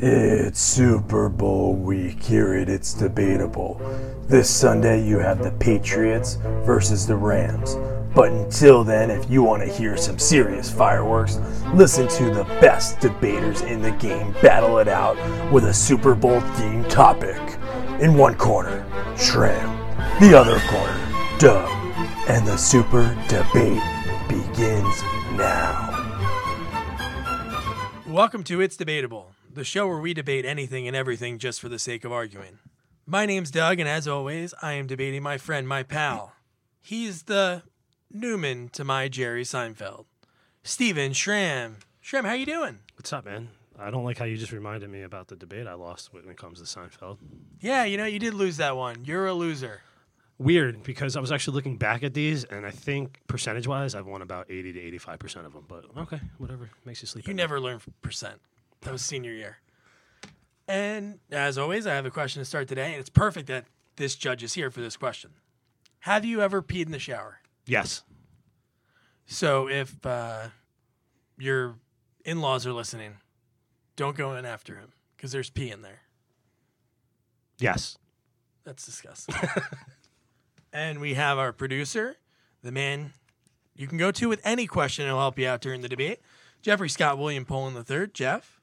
It's Super Bowl week here at It's Debatable. This Sunday you have the Patriots versus the Rams. But until then, if you want to hear some serious fireworks, listen to the best debaters in the game battle it out with a Super Bowl themed topic. In one corner, Shram. The other corner, Doug. And the Super Debate begins now. Welcome to It's Debatable, the show where we debate anything and everything just for the sake of arguing. My name's Doug, and as always, I am debating my friend, my pal. He's the Newman to my Jerry Seinfeld. Steven Schramm. Schramm, how you doing? What's up, man? I don't like how you just reminded me about the debate I lost when it comes to Seinfeld. Yeah, you know, you did lose that one. You're a loser. Weird, because I was actually looking back at these, and I think percentage wise, I've won about 80 to 85% of them. But okay, whatever. Makes you sleep. You night. never learned percent. That was senior year. And as always, I have a question to start today, and it's perfect that this judge is here for this question. Have you ever peed in the shower? Yes. So if uh, your in laws are listening, don't go in after him because there's pee in there. Yes. That's disgusting. and we have our producer, the man you can go to with any question he'll help you out during the debate, Jeffrey Scott William Poland III. Jeff,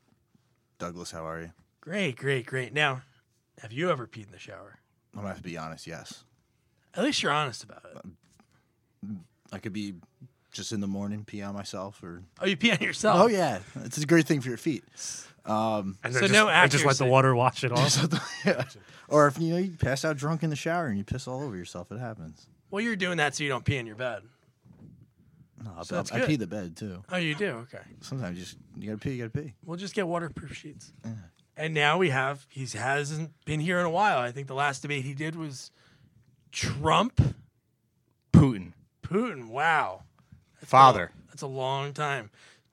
Douglas, how are you? great, great, great. Now, have you ever peed in the shower? I'm gonna have to be honest. Yes, At least you're honest about it. I could be just in the morning pee on myself, or Oh, you pee on yourself? oh yeah, it's a great thing for your feet. Um, and So just, no and just let the water wash it off. yeah. Or if you know you pass out drunk in the shower and you piss all over yourself, it happens. Well, you're doing that so you don't pee in your bed. No, I- that's I, good. pee the bed too. Oh, you do? Okay. Sometimes you just you gotta pee, you gotta pee. We'll just get waterproof sheets. And now we have he hasn't been here in a while. I think the last debate he did was Trump Putin. Putin. Wow. Father. That's a long time.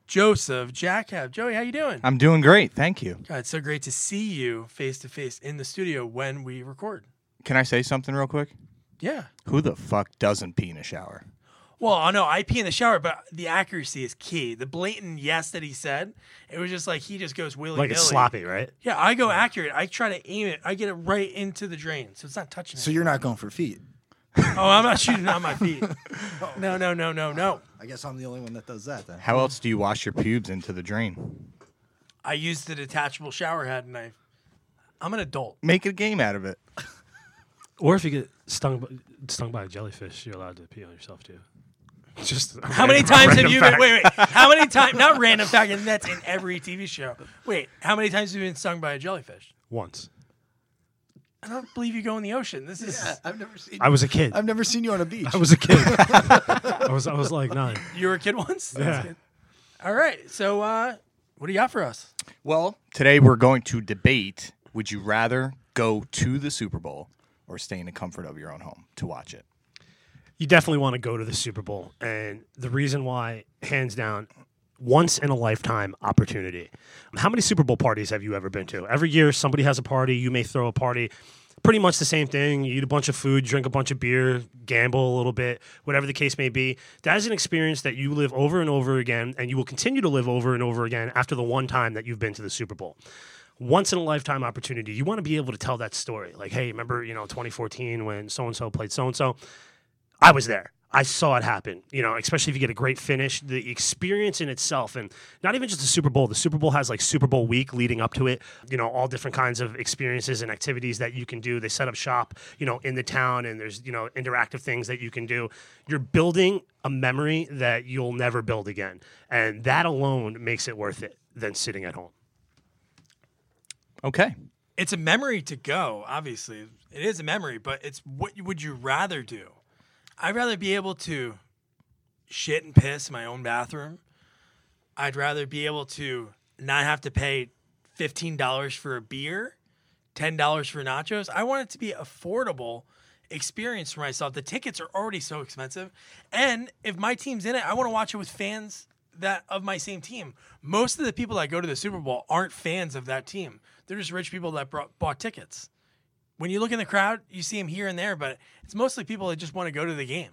Joseph Jackab. Joey, how you doing? I'm doing great. Thank you. God, it's so great to see you face to face in the studio when we record. Can I say something real quick? Yeah. Who the fuck doesn't pee in a shower? Well, I know I pee in the shower, but the accuracy is key. The blatant yes that he said, it was just like he just goes willy like nilly. it's sloppy, right? Yeah, I go accurate. I try to aim it. I get it right into the drain, so it's not touching it. So you're not going for feet. Oh, I'm not shooting on my feet. No, no, no, no, no. I guess I'm the only one that does that then. How else do you wash your pubes into the drain? I use the detachable shower head, and I, I'm an adult. Make a game out of it. Or if you get stung by, stung by a jellyfish, you're allowed to pee on yourself too. Just How many random- times have you fact. been? Wait, wait. How many times? Not random fact, and that's in every TV show. Wait, how many times have you been stung by a jellyfish? Once. I don't believe you go in the ocean. This is I've never seen. I was a kid. I've never seen you on a beach. I was a kid. I was I was like nine. you were a kid once. Yeah. good. All right. So, uh, what do you got for us? Well, today we're going to debate would you rather go to the Super Bowl or stay in the comfort of your own home to watch it? You definitely want to go to the Super Bowl. And the reason why, hands down, once in a lifetime opportunity. How many Super Bowl parties have you ever been to? Every year, somebody has a party. You may throw a party. Pretty much the same thing. You eat a bunch of food, drink a bunch of beer, gamble a little bit, whatever the case may be. That is an experience that you live over and over again, and you will continue to live over and over again after the one time that you've been to the Super Bowl once in a lifetime opportunity. You want to be able to tell that story. Like, hey, remember, you know, 2014 when so and so played so and so? I was there. I saw it happen. You know, especially if you get a great finish, the experience in itself, and not even just the Super Bowl. The Super Bowl has like Super Bowl week leading up to it. You know, all different kinds of experiences and activities that you can do. They set up shop, you know, in the town, and there's you know interactive things that you can do. You're building a memory that you'll never build again, and that alone makes it worth it than sitting at home. Okay. It's a memory to go. Obviously, it is a memory, but it's what would you rather do? I'd rather be able to shit and piss in my own bathroom. I'd rather be able to not have to pay fifteen dollars for a beer, ten dollars for nachos. I want it to be an affordable experience for myself. The tickets are already so expensive, and if my team's in it, I want to watch it with fans that of my same team. Most of the people that go to the Super Bowl aren't fans of that team. They're just rich people that brought, bought tickets. When you look in the crowd, you see them here and there, but it's mostly people that just want to go to the game.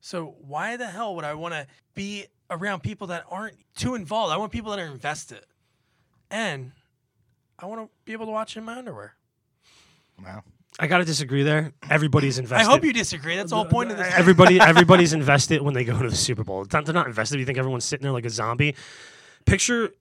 So why the hell would I want to be around people that aren't too involved? I want people that are invested. And I want to be able to watch in my underwear. Wow. I gotta disagree there. Everybody's invested. I hope you disagree. That's the whole point of this. Everybody, everybody's invested when they go to the Super Bowl. It's not, they're not invested. You think everyone's sitting there like a zombie? Picture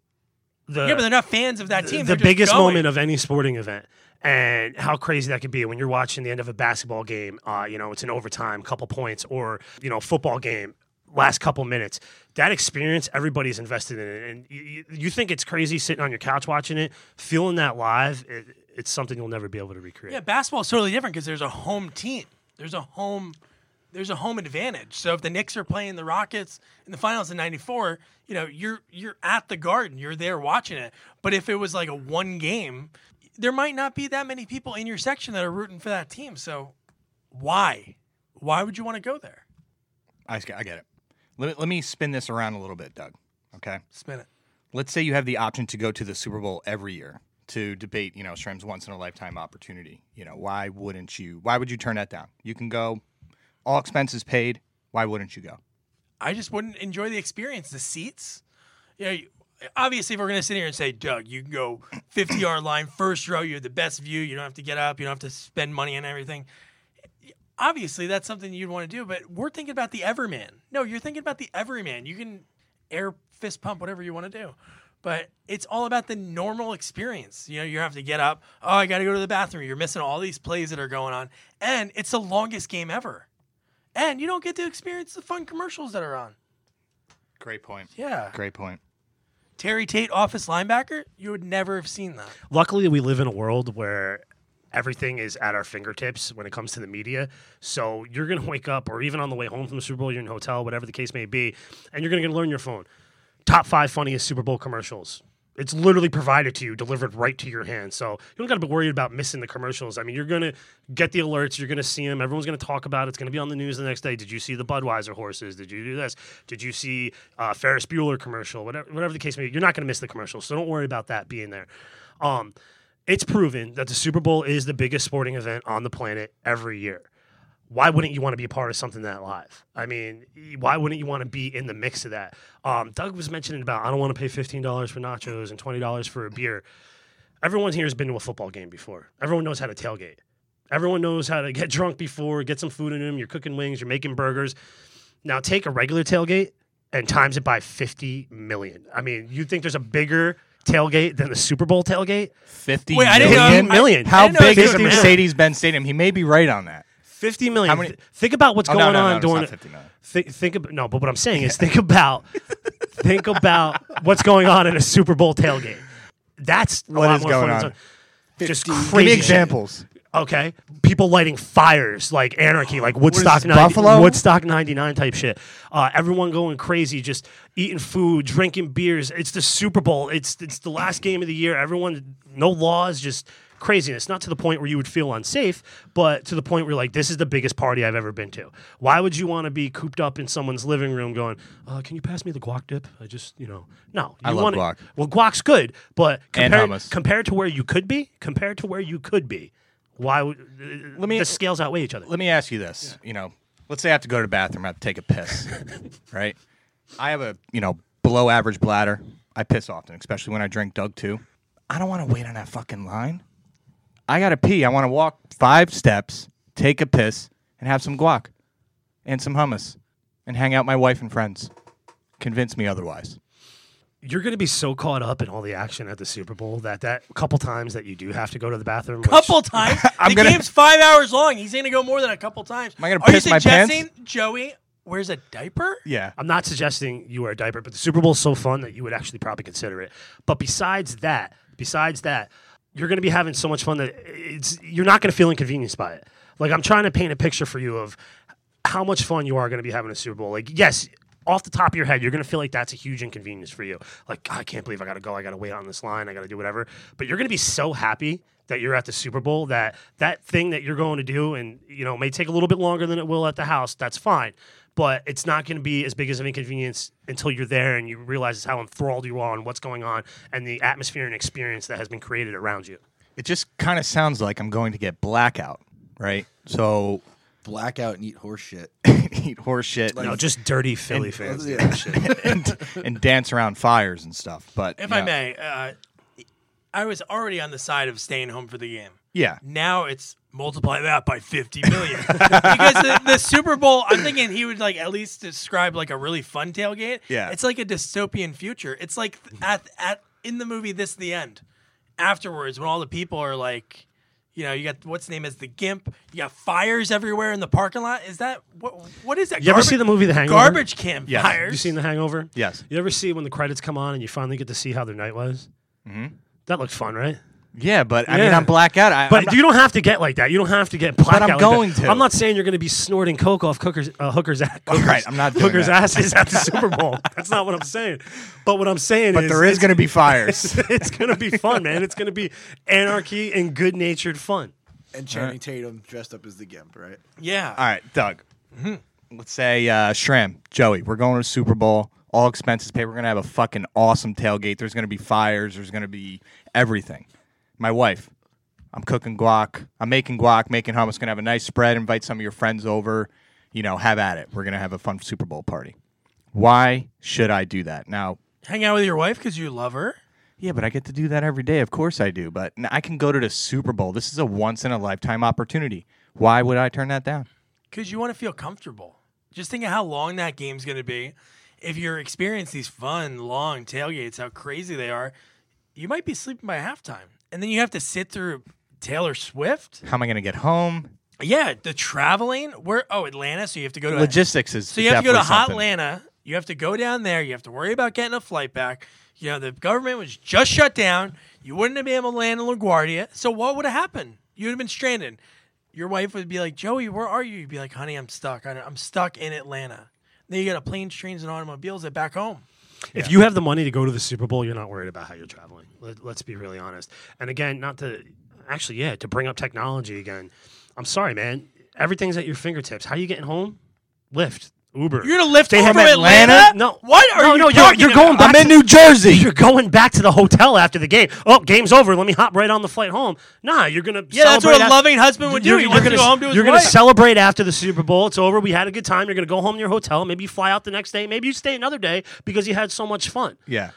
the yeah, but they're not fans of that team. the They're biggest going. moment of any sporting event and how crazy that could be when you're watching the end of a basketball game uh, you know it's an overtime couple points or you know football game last couple minutes that experience everybody's invested in it and you, you think it's crazy sitting on your couch watching it feeling that live it, it's something you'll never be able to recreate Yeah, basketball is totally different because there's a home team. There's a home. There's a home advantage. So if the Knicks are playing the Rockets in the finals in '94, you know you're you're at the Garden. You're there watching it. But if it was like a one game, there might not be that many people in your section that are rooting for that team. So why? Why would you want to go there? I get it. Let me, let me spin this around a little bit, Doug. Okay. Spin it. Let's say you have the option to go to the Super Bowl every year to debate, you know, Shrem's once in a lifetime opportunity. You know, why wouldn't you? Why would you turn that down? You can go, all expenses paid. Why wouldn't you go? I just wouldn't enjoy the experience. The seats, you know, obviously, if we're going to sit here and say, Doug, you can go 50 yard line, first row, you have the best view, you don't have to get up, you don't have to spend money on everything. Obviously, that's something you'd want to do, but we're thinking about the everyman. No, you're thinking about the everyman. You can air fist pump whatever you want to do. But it's all about the normal experience. You know, you have to get up. Oh, I got to go to the bathroom. You're missing all these plays that are going on. And it's the longest game ever. And you don't get to experience the fun commercials that are on. Great point. Yeah. Great point. Terry Tate, office linebacker, you would never have seen that. luckily we live in a world where everything is at our fingertips when it comes to the media. So you're going to wake up, or even on the way home from the Super Bowl, you're in a hotel, whatever the case may be, and you're going to learn your phone. Top five funniest Super Bowl commercials. It's literally provided to you, delivered right to your hand. So you don't got to be worried about missing the commercials. I mean, you're going to get the alerts. You're going to see them. Everyone's going to talk about it. It's going to be on the news the next day. Did you see the Budweiser horses? Did you do this? Did you see uh, Ferris Bueller commercial? Whatever, whatever the case may be, you're not going to miss the commercials. So don't worry about that being there. Um, it's proven that the Super Bowl is the biggest sporting event on the planet every year. Why wouldn't you want to be a part of something that live? I mean, why wouldn't you want to be in the mix of that? Um, Doug was mentioning about I don't want to pay fifteen dollars for nachos and twenty dollars for a beer. Everyone here has been to a football game before. Everyone knows how to tailgate. Everyone knows how to get drunk before, get some food in them. You're cooking wings, you're making burgers. Now take a regular tailgate and times it by 50 million. I mean, you think there's a bigger tailgate than the Super Bowl tailgate? Fifty Wait, I didn't know- million? I- How I didn't know big is the Mercedes-Benz Stadium? He may be right on that. 50 million. How many- Th- think about what's Oh, going no, no, on no, it's during not 50 million. Think, think about no, but what I'm saying is think about think about what's going on in a Super Bowl tailgate. That's a lot is more going fun on? than- Just Give crazy me examples. Okay, people lighting fires like anarchy, like Woodstock, 90, Buffalo? Woodstock '99 type shit. Uh, everyone going crazy, just eating food, drinking beers. It's the Super Bowl. It's it's the last game of the year. Everyone, no laws, just craziness. Not to the point where you would feel unsafe, but to the point where you're like, this is the biggest party I've ever been to. Why would you want to be cooped up in someone's living room going, uh, "Can you pass me the guac dip?" I just, you know, no. You I love wanna- guac. Well, guac's good, but compared, compared to where you could be, compared to where you could be, why would Let me- the scales outweigh each other? Let me ask you this. You know, let's say I have to go to the bathroom, I have to take a piss, right? I have a, you know, below average bladder. I piss often, especially when I drink Doug too. I don't want to wait on that fucking line. I got to pee. I want to walk five steps, take a piss, and have some guac and some hummus and hang out with my wife and friends. Convince me otherwise. You're going to be so caught up in all the action at the Super Bowl that that couple times that you do have to go to the bathroom. which- Couple times. I'm the gonna- game's five hours long. He's going to go more than a couple times. Am I gonna Are you piss my pants? suggesting Joey wears a diaper? Yeah. I'm not suggesting you wear a diaper, but the Super Bowl's so fun that you would actually probably consider it. But besides that, besides that, you're going to be having so much fun that it's you're not going to feel inconvenienced by it. Like I'm trying to paint a picture for you of how much fun you are going to be having a Super Bowl. Like yes, off the top of your head, you're going to feel like that's a huge inconvenience for you. Like I can't believe I got to go. I got to wait on this line. I got to do whatever. But you're going to be so happy that you're at the Super Bowl that that thing that you're going to do and you know may take a little bit longer than it will at the house. That's fine. But it's not going to be as big as an inconvenience until you're there and you realize how enthralled you are and what's going on and the atmosphere and experience that has been created around you. It just kind of sounds like I'm going to get blackout, right? So Blackout and eat horse shit. eat horse shit No, just dirty Philly fans. Yeah. and, and dance around fires and stuff. But If you I may, uh, I was already on the side of staying home for the game. Yeah. Now it's multiply that by 50 million. because the, the Super Bowl, I'm thinking he would like at least describe like a really fun tailgate. Yeah. It's like a dystopian future. It's like at at in the movie This the End. Afterwards, when all the people are like, you know, you got what's the name is the Gimp. You got fires everywhere in the parking lot. Is that what? What is that? You ever see the movie The Hangover? Garbage can Yes. fires. You seen The Hangover? Yes. You ever see when the credits come on and you finally get to see how their night was? Mm-hmm. That looked fun, right? Yeah, but I mean, Yeah. I'm blackout. I, But I'm not- you don't have to get like that. You don't have to get blackout. I'm like going that. to. I'm not saying you're going to be snorting coke off cookers, uh, hookers, a- hookers, right, I'm not doing hookers' that. asses at the Super Bowl. That's not what I'm saying. But what I'm saying is but is, there is going to be fires. it's going to be fun, man. It's going to be anarchy and good natured fun. And Channing Tatum dressed up as the Gimp, right? yeah. All right, Doug. Let's say uh, Shram, Joey. We're going to the Super Bowl. All expenses paid. We're gonna have a fucking awesome tailgate. There's gonna be fires. There's gonna be everything. My wife. I'm cooking guac. I'm making guac, making hummus. Gonna have a nice spread. Invite some of your friends over. You know, have at it. We're gonna have a fun Super Bowl party. Why should I do that now? Hang out with your wife because you love her. Yeah, but I get to do that every day. Of course I do. But I can go to the Super Bowl. This is a once in a lifetime opportunity. Why would I turn that down? because you want to feel comfortable. Just think of how long that game's going to be. If you're experiencing these fun, long tailgates, how crazy they are, you might be sleeping by halftime. And then you have to sit through Taylor Swift. How am I gonna get home? Yeah, the traveling. Where? Oh, Atlanta. So you have to go to Logistics is So you have to go to definitely Hot something. Atlanta. You have to go down there. You have to worry about getting a flight back. You know, the government was just shut down. You wouldn't have been able to land in LaGuardia. So what would have happened? You would have been stranded. Your wife would be like, Joey, where are you? You'd be like, honey, I'm stuck. I- I'm stuck in Atlanta. Then you got a planes, trains, and automobiles at back home. If you have the money to go to the Super Bowl, you're not worried about how you're traveling. Let, let's be really honest. And again, not to actually, yeah, to bring up technology again. I'm sorry, man. Everything's at your fingertips. How are you getting home? Lyft, Uber. You're gonna lift They over have Atlanta? Atlanta? No. What are no, you no, you're, talking you're going back. I'm in to- New Jersey. You're going back to the hotel after the game. Oh, game's over. Let me hop right on the flight home. Nah, you're gonna. Yeah, that's what celebrate a loving husband would do. You're, He you're wants to gonna, go home to his you're gonna wife. celebrate after the Super Bowl. It's over. We had a good time. You're gonna go home to your hotel. Maybe you fly out the next day. Maybe you stay another day because you had so much fun. Yeah.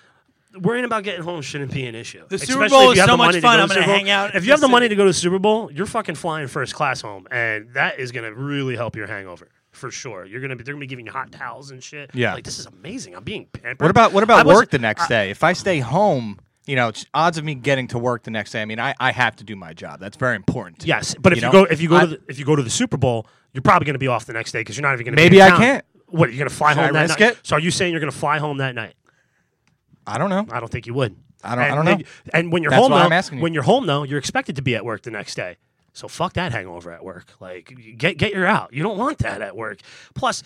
Worrying about getting home shouldn't be an issue. The Super Especially Bowl if you is have so the much money to fun, go I'm to gonna Super Bowl. hang out If you have the the money to go to the Super Bowl, you're fucking flying first class home, and that is gonna really help your hangover for sure. You're gonna be they're gonna be giving you hot towels and shit. Yeah. like this is amazing. I'm being pampered. What about what I about was- work the next day? If I stay home, you know, it's odds of me getting to work the next day. I mean, I, I have to do my job. That's very important. to me. Yes, but if You you, know? go if you go I- to the, if you go to the Super Bowl, you're probably going to be off the next day because you're not even going to. Maybe be I town. can't. What you're going to fly Should home I that risk night? it? So are you saying you're going to fly home that night? I don't know. I don't think you would. I don't- I don't know. And when you're That's home, though, I'm asking you. when you're home though, you're expected to be at work the next day. So fuck that hangover at work. Like get get your out. You don't want that at work. Plus.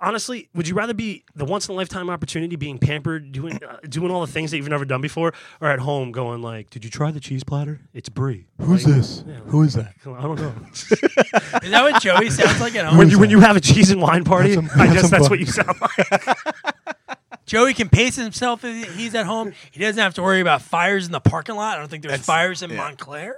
Honestly, would you rather be the once in a lifetime opportunity, being pampered, doing uh, doing all the things that you've never done before, or at home going like, "Did you try the cheese platter? It's brie." Who's Like, this? Who is that? I don't know. Is that what Joey sounds like at home? when you when you have a cheese and wine party, some- I have guess that's fun. what you sound like. Joey can pace himself if he's at home. He doesn't have to worry about fires in the parking lot. I don't think there's That's- fires in yeah. Montclair.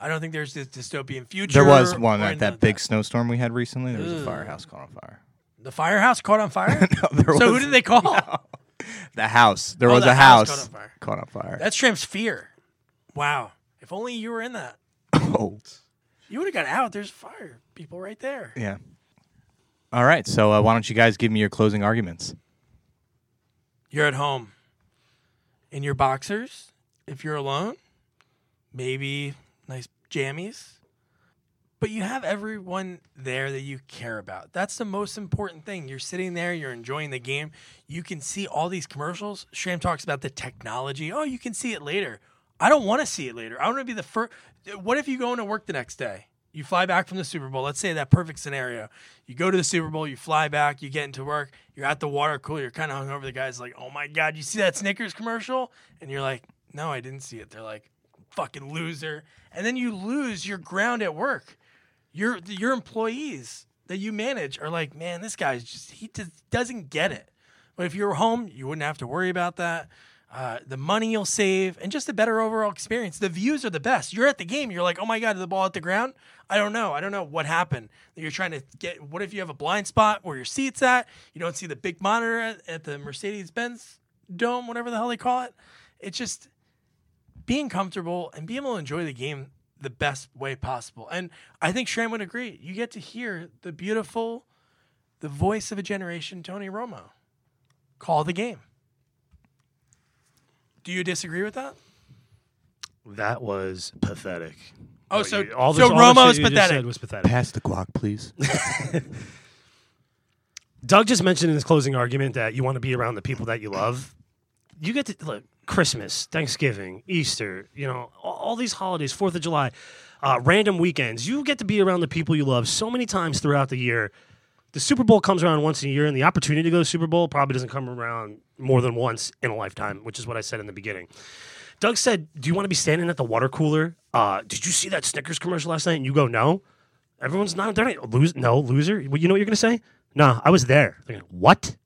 I don't think there's this dystopian future. There was one or at anything that like big snowstorm we had recently. There was a firehouse caught on fire. The firehouse caught on fire. There so who was- did they call? The house. There Oh, was the a house house, caught on fire. caught on fire. That's Tramp's fear. Wow. If only you were in that. oh, You would have got out. There's fire people right there. yeah. All right. So uh, why don't you guys give me your closing arguments? You're at home in your boxers. If you're alone, maybe nice jammies. But you have everyone there that you care about. That's the most important thing. You're sitting there, you're enjoying the game. You can see all these commercials. Shram talks about the technology. Oh, you can see it later. I don't want to see it later. I want to be the first. What if you go into work the next day? You fly back from the Super Bowl. Let's say that perfect scenario. You go to the Super Bowl, you fly back, you get into work, you're at the water cooler, you're kind of hungover. The guy's like, oh my God, you see that Snickers commercial? And you're like, no, I didn't see it. They're like, fucking loser. And then you lose your ground at work. Your, your employees that you manage are like, man, this guy's just, he just doesn't get it. But if you were home, you wouldn't have to worry about that. Uh, the money you'll save and just a better overall experience. The views are the best. You're at the game. You're like, oh my god, the ball at the ground? I don't know. I don't know what happened. You're trying to get. What if you have a blind spot where your seat's at? You don't see the big monitor at, at the Mercedes Benz Dome, whatever the hell they call it. It's just being comfortable and being able to enjoy the game the best way possible. And I think Shram would agree. You get to hear the beautiful, the voice of a generation, Tony Romo, call the game. Do you disagree with that? That was pathetic. Oh, What so you- all so this- all the Romo's shit you just pathetic. said was pathetic. Pass the guac, please. Doug just mentioned in his closing argument that you want to be around the people that you love. You get to look Christmas, Thanksgiving, Easter, you know, all, these holidays, Fourth of July, uh, random weekends. You get to be around the people you love so many times throughout the year. The Super Bowl comes around once a year, and the opportunity to go to Super Bowl probably doesn't come around more than once in a lifetime, which is what I said in the beginning. Doug said, "Do you want to be standing at the water cooler? Uh, did you see that Snickers commercial last night?" And you go, "No." Everyone's not. They're lose. No loser. You know what you're gonna say? No, I was there. What?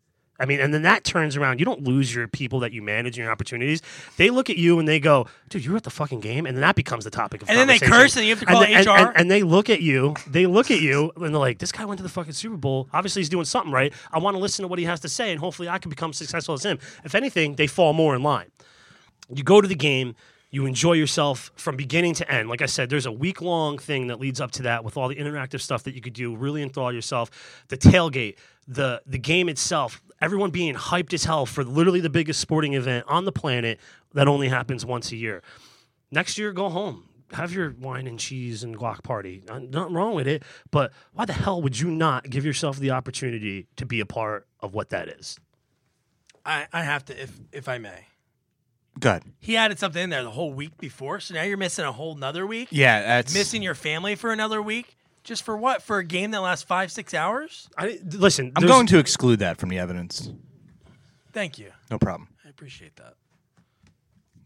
I mean, and then that turns around. You don't lose your people that you manage and your opportunities. They look at you and they go, "Dude, you were at the fucking game," and then that becomes the topic of And then they curse and you have to call and, they- and- HR. and- and they look at you. They look at you and they're like, "This guy went to the fucking Super Bowl. Obviously, he's doing something right. I want to listen to what he has to say, and hopefully, I can become successful as him." If anything, they fall more in line you go to the game you enjoy yourself from beginning to end. Like i said there's a week long thing that leads up to that with all the interactive stuff that you could do really enthrall yourself. The tailgate the the game itself everyone being hyped as hell for literally the biggest sporting event on the planet that only happens once a year. Next year go home. Have your wine and cheese and guac party. Uh, nothing wrong with it but why the hell would you not give yourself the opportunity to be a part of what that is? I, I have to, if if I may. Good. He added something in there the whole week before, so now you're missing a whole nother week. Yeah, that's Missing your family for another week, just for what? For a game that lasts five, six hours? I, listen I'm there's- going to exclude that from the evidence. Thank you. No problem. I appreciate that.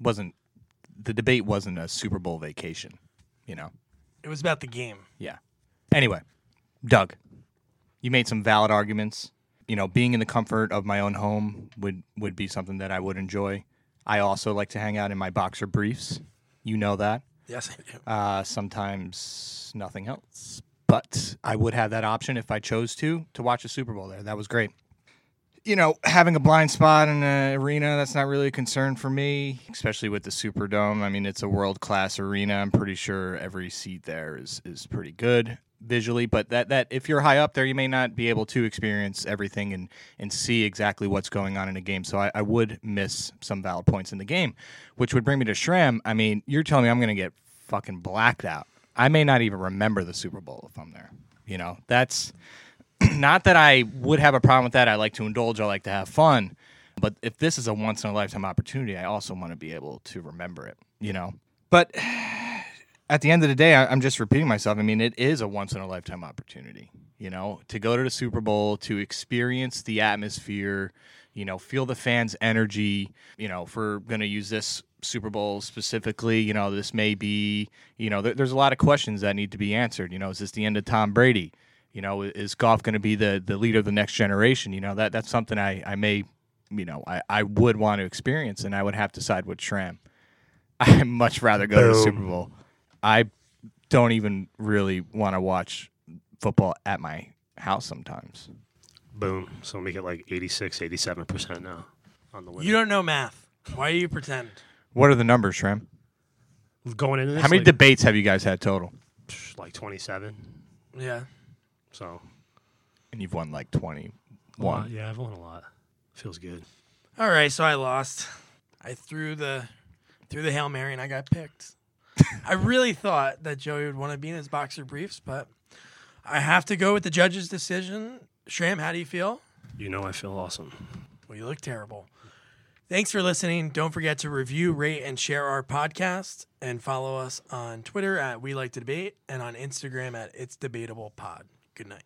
Wasn't the debate wasn't a Super Bowl vacation, you know. It was about the game. Yeah. Anyway, Doug, you made some valid arguments. You know, being in the comfort of my own home would would be something that I would enjoy. I also like to hang out in my boxer briefs. You know that. Yes, I do. Uh, sometimes nothing else. But I would have that option if I chose to to watch a Super Bowl there. That was great. You know, having a blind spot in an arena, that's not really a concern for me, especially with the Superdome. I mean, it's a world class arena. I'm pretty sure every seat there is is pretty good visually, but that that if you're high up there, you may not be able to experience everything and and see exactly what's going on in a game. So I, I would miss some valid points in the game, which would bring me to Shram. I mean, you're telling me I'm going to get fucking blacked out. I may not even remember the Super Bowl if I'm there. You know, that's not that I would have a problem with that. I like to indulge. I like to have fun. But if this is a once in a lifetime opportunity, I also want to be able to remember it. You know, but at the end of the day, I, I'm just repeating myself. I mean, it is a once in a lifetime opportunity. You know, to go to the Super Bowl, to experience the atmosphere, you know, feel the fans' energy. You know, if we're going to use this Super Bowl specifically, you know, this may be, you know, there, there's a lot of questions that need to be answered. You know, is this the end of Tom Brady? You know, is Goff going to be the the leader of the next generation? You know, that that's something I I may, you know, I I would want to experience, and I would have to side with Shram. I'd much rather go to the Super Bowl. I don't even really want to watch football at my house sometimes. Boom. So make it like 86, 87% now on the win. You don't know math. Why do you pretend? What are the numbers, Shram? Going into this, How many like, debates have you guys had total? like 27. Yeah. So, And you've won like 21. lot. Yeah, I've won a lot. Feels good. All right, so I lost. I threw the threw the hail mary and I got picked. I really thought that Joey would want to be in his boxer briefs, but I have to go with the judge's decision. Shram, how do you feel? You know, I feel awesome. Well, you look terrible. Thanks for listening. Don't forget to review, rate, and share our podcast, and follow us on Twitter at We Like to Debate and on Instagram at It's Debatable Pod. Good night.